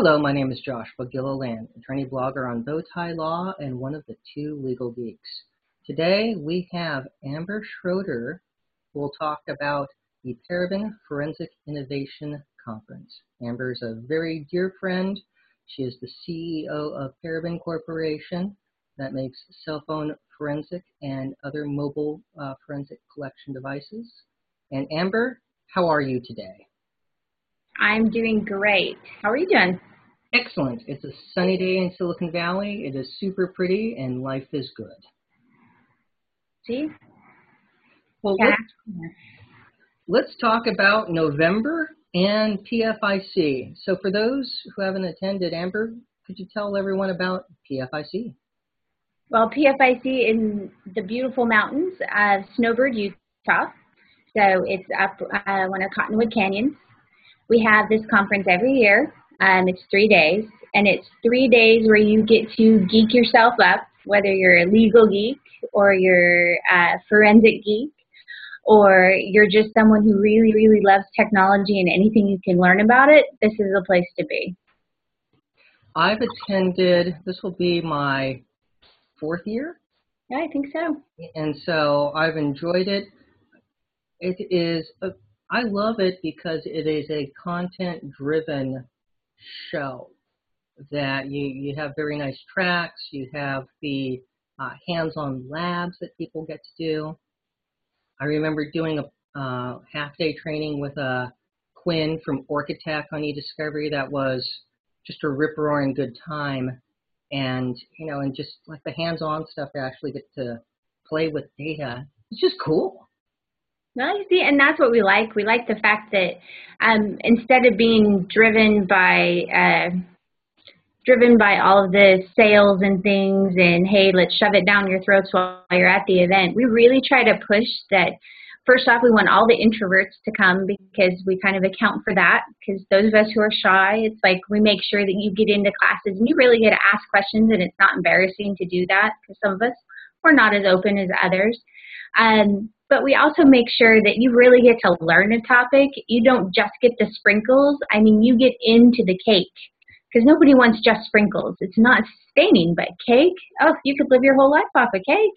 Hello, my name is Josh Joshua Gilliland, attorney blogger on Bowtie Law and one of the two legal geeks. Today we have Amber Schroader who will talk about the Paraben Forensic Innovation Conference. Amber is a very dear friend. She is the CEO of Paraben Corporation that makes cell phone forensic and other mobile uh, forensic collection devices. And Amber, how are you today? I'm doing great. How are you doing? Excellent. It's a sunny day in Silicon Valley. It is super pretty and life is good. See? Well, yeah. let's, let's talk about November and PFIC. So, for those who haven't attended, Amber, could you tell everyone about PFIC? Well, PFIC in the beautiful mountains of Snowbird, Utah. So, it's up uh, one of Cottonwood Canyons. We have this conference every year. Um, it's three days, and it's three days where you get to geek yourself up, whether you're a legal geek or you're a forensic geek or you're just someone who really, really loves technology and anything you can learn about it, this is a place to be. I've attended, this will be my fourth year. Yeah, I think so. And so I've enjoyed it. It is, a, I love it because it is a content driven show that you, you have very nice tracks, you have the uh, hands-on labs that people get to do. I remember doing a uh, half-day training with a uh, Quinn from Orchitect on eDiscovery that was just a rip-roaring good time. And, you know, and just like the hands-on stuff to actually get to play with data. It's just cool. Well, you see, and that's what we like. We like the fact that um, instead of being driven by uh, driven by all of the sales and things, and hey, let's shove it down your throats while you're at the event, we really try to push that. First off, we want all the introverts to come because we kind of account for that. Because those of us who are shy, it's like we make sure that you get into classes and you really get to ask questions, and it's not embarrassing to do that because some of us we're not as open as others. Um, but we also make sure that you really get to learn a topic. You don't just get the sprinkles. I mean, you get into the cake because nobody wants just sprinkles. It's not sustaining, but cake, oh, you could live your whole life off a cake.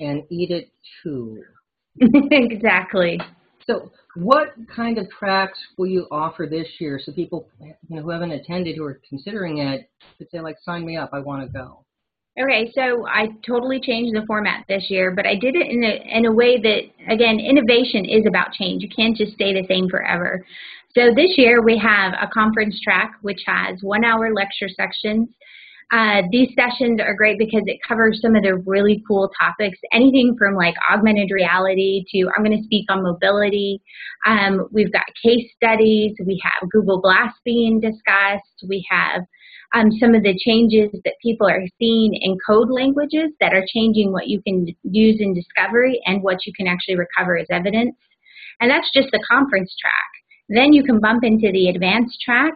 And eat it too. exactly. So, what kind of tracks will you offer this year so people you know, who haven't attended, who are considering it, could say, like, sign me up, I want to go? Okay, so I totally changed the format this year, but I did it in a, in a way that, again, innovation is about change. You can't just stay the same forever. So this year we have a conference track which has one hour lecture sections. Uh, these sessions are great because it covers some of the really cool topics, anything from like augmented reality to I'm going to speak on mobility. Um, we've got case studies. We have Google Glass being discussed. We have um, some of the changes that people are seeing in code languages that are changing what you can use in discovery and what you can actually recover as evidence. And that's just the conference track. Then you can bump into the advanced track.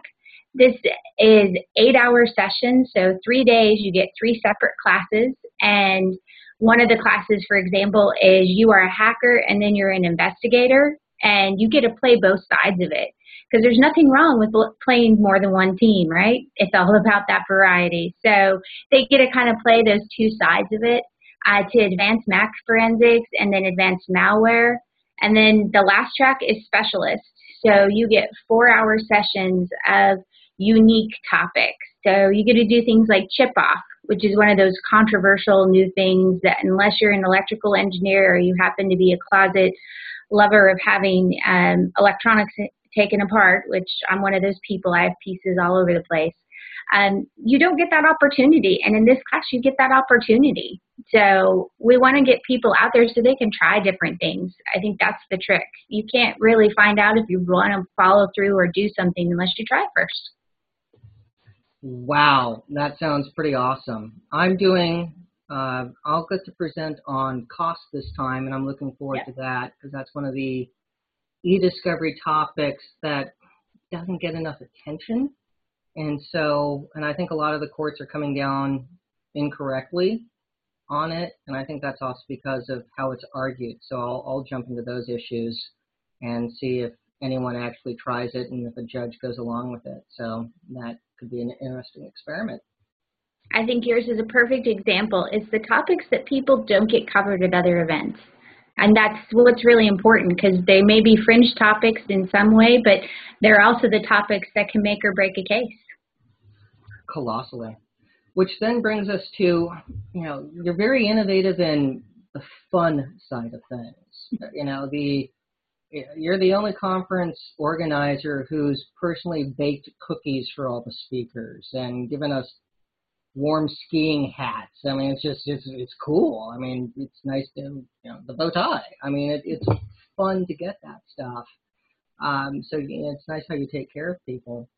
This is eight hour sessions, so three days, you get three separate classes. And one of the classes, for example, is you are a hacker and then you're an investigator, and you get to play both sides of it because there's nothing wrong with playing more than one team, right? It's all about that variety. So they get to kind of play those two sides of it uh, to advanced Mac forensics and then advanced malware. And then the last track is specialist. So you get four hour sessions of unique topics. So you get to do things like chip off, which is one of those controversial new things that unless you're an electrical engineer or you happen to be a closet lover of having um, electronics taken apart, which I'm one of those people, I have pieces all over the place. Um, you don't get that opportunity. And in this class, you get that opportunity. So we want to get people out there so they can try different things. I think that's the trick. You can't really find out if you want to follow through or do something unless you try first. Wow, that sounds pretty awesome. I'm doing, uh, I'll get to present on cost this time, and I'm looking forward to that because that's one of the e-discovery topics that doesn't get enough attention. And so, and I think a lot of the courts are coming down incorrectly on it. And I think that's also because of how it's argued. So I'll, I'll jump into those issues and see if, anyone actually tries it and if a judge goes along with it. So that could be an interesting experiment. I think yours is a perfect example. It's the topics that people don't get covered at other events. And that's what's really important because they may be fringe topics in some way, but they're also the topics that can make or break a case. Colossally. Which then brings us to, you know, you're very innovative in the fun side of things. You know, the you're the only conference organizer who's personally baked cookies for all the speakers and given us warm skiing hats. I mean, it's just it's it's cool. I mean, it's nice to you know the bow tie. I mean, it, it's fun to get that stuff. Um, so you know, it's nice how you take care of people.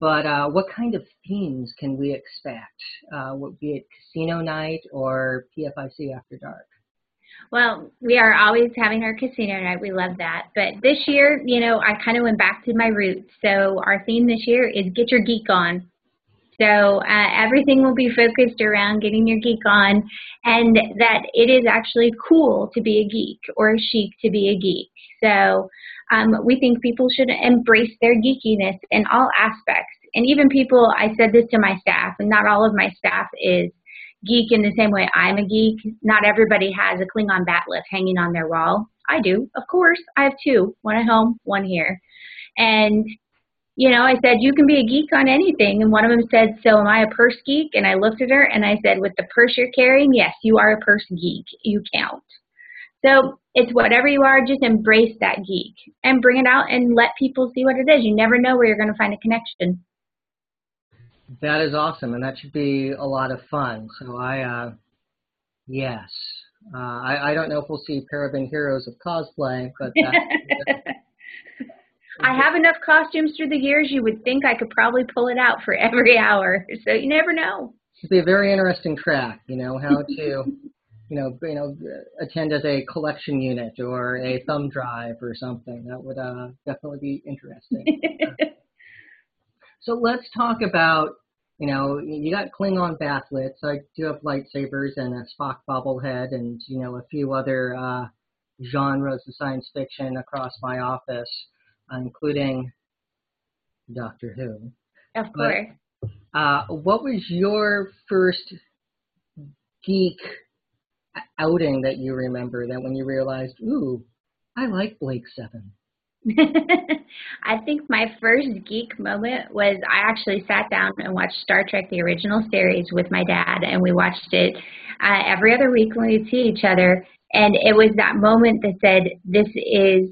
But uh, what kind of themes can we expect? Uh, be it casino night or PFIC after dark? Well, we are always having our casino night. We love that. But this year, you know, I kind of went back to my roots. So our theme this year is Get Your Geek On. So uh, everything will be focused around getting your geek on and that it is actually cool to be a geek or chic to be a geek. So um, we think people should embrace their geekiness in all aspects. And even people, I said this to my staff, and not all of my staff is geek in the same way I'm a geek. Not everybody has a Klingon bat'leth hanging on their wall. I do, of course. I have two, one at home, one here. And you know, I said, you can be a geek on anything. And one of them said, so am I a purse geek? And I looked at her and I said, with the purse you're carrying, yes, you are a purse geek. You count. So it's whatever you are, just embrace that geek and bring it out and let people see what it is. You never know where you're going to find a connection. That is awesome, and that should be a lot of fun. So I, uh, yes, uh, I, I don't know if we'll see Paraben Heroes of cosplay, but I have enough costumes through the years. You would think I could probably pull it out for every hour. So you never know. It'd be a very interesting track. You know how to, you know, you know, attend as a collection unit or a thumb drive or something. That would uh, definitely be interesting. so let's talk about. You know, you got Klingon bat'leths. I do have lightsabers and a Spock bobblehead, and you know a few other uh, genres of science fiction across my office including Doctor Who. Of course. But, uh, what was your first geek outing that you remember? That when you realized, ooh, I like Blake Seven. I think my first geek moment was I actually sat down and watched Star Trek the original series with my dad, and we watched it uh, every other week when we'd see each other. And it was that moment that said, "This is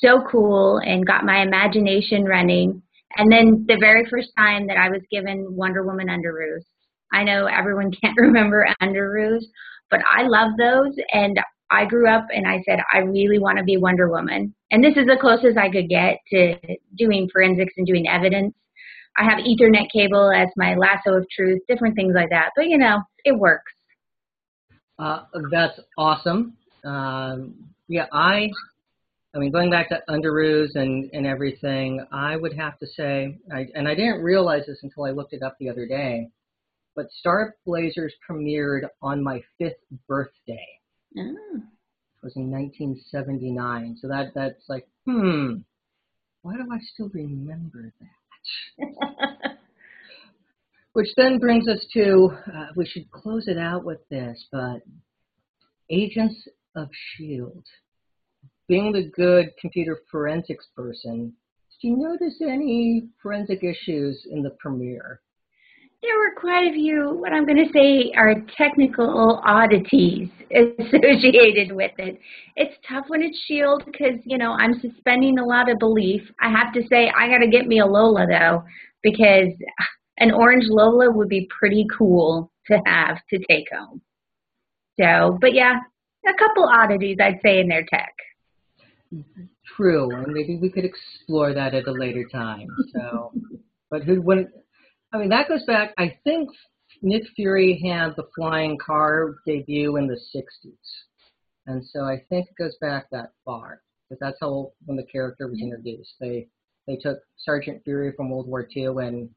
so cool and got my imagination running. And then the very first time that I was given Wonder Woman underoos. I know everyone can't remember underoos, but I love those. And I grew up and I said, I really want to be Wonder Woman. And this is the closest I could get to doing forensics and doing evidence. I have Ethernet cable as my lasso of truth, different things like that. But you know, it works. Uh, that's awesome. Um, yeah, I I mean, going back to Underoos and, and everything, I would have to say, I, and I didn't realize this until I looked it up the otter day, but Star Blazers premiered on my fifth birthday. Oh. It was in 1979. So that that's like, hmm, why do I still remember that? Which then brings us to, uh, we should close it out with this, but Agents of S.H.I.E.L.D being the good computer forensics person, did you notice any forensic issues in the premiere? There were quite a few, what I'm going to say are technical oddities associated with it. It's tough when it's S.H.I.E.L.D. because, you know, I'm suspending a lot of belief. I have to say, I got to get me a Lola, though, because an orange Lola would be pretty cool to have to take home. So, but yeah, a couple oddities, I'd say, in their tech. Mm-hmm. True, and maybe we could explore that at a later time. So, but who wouldn't? I mean, that goes back. I think Nick Fury had the flying car debut in the '60s, and so I think it goes back that far. Because that's how when the character was mm-hmm. introduced. They they took Sergeant Fury from World War II and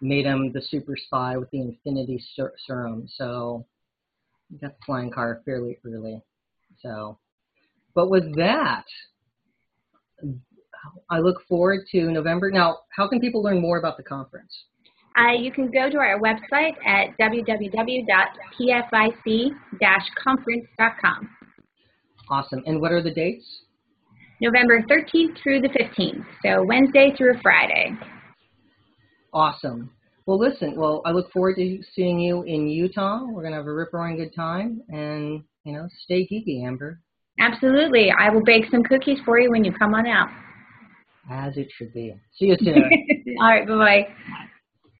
made him the super spy with the Infinity Ser- Serum. So, got the flying car fairly early. So but with that, I look forward to November. Now, how can people learn more about the conference? Uh, you can go to our website at www.pfic-conference.com. Awesome. And what are the dates? November 13th through the 15th, so Wednesday through Friday. Awesome. Well, listen, well, I look forward to seeing you in Utah. We're going to have a rip-roaring good time, and, you know, stay geeky, Amber. Absolutely. I will bake some cookies for you when you come on out. As it should be. See you soon. All right, bye-bye.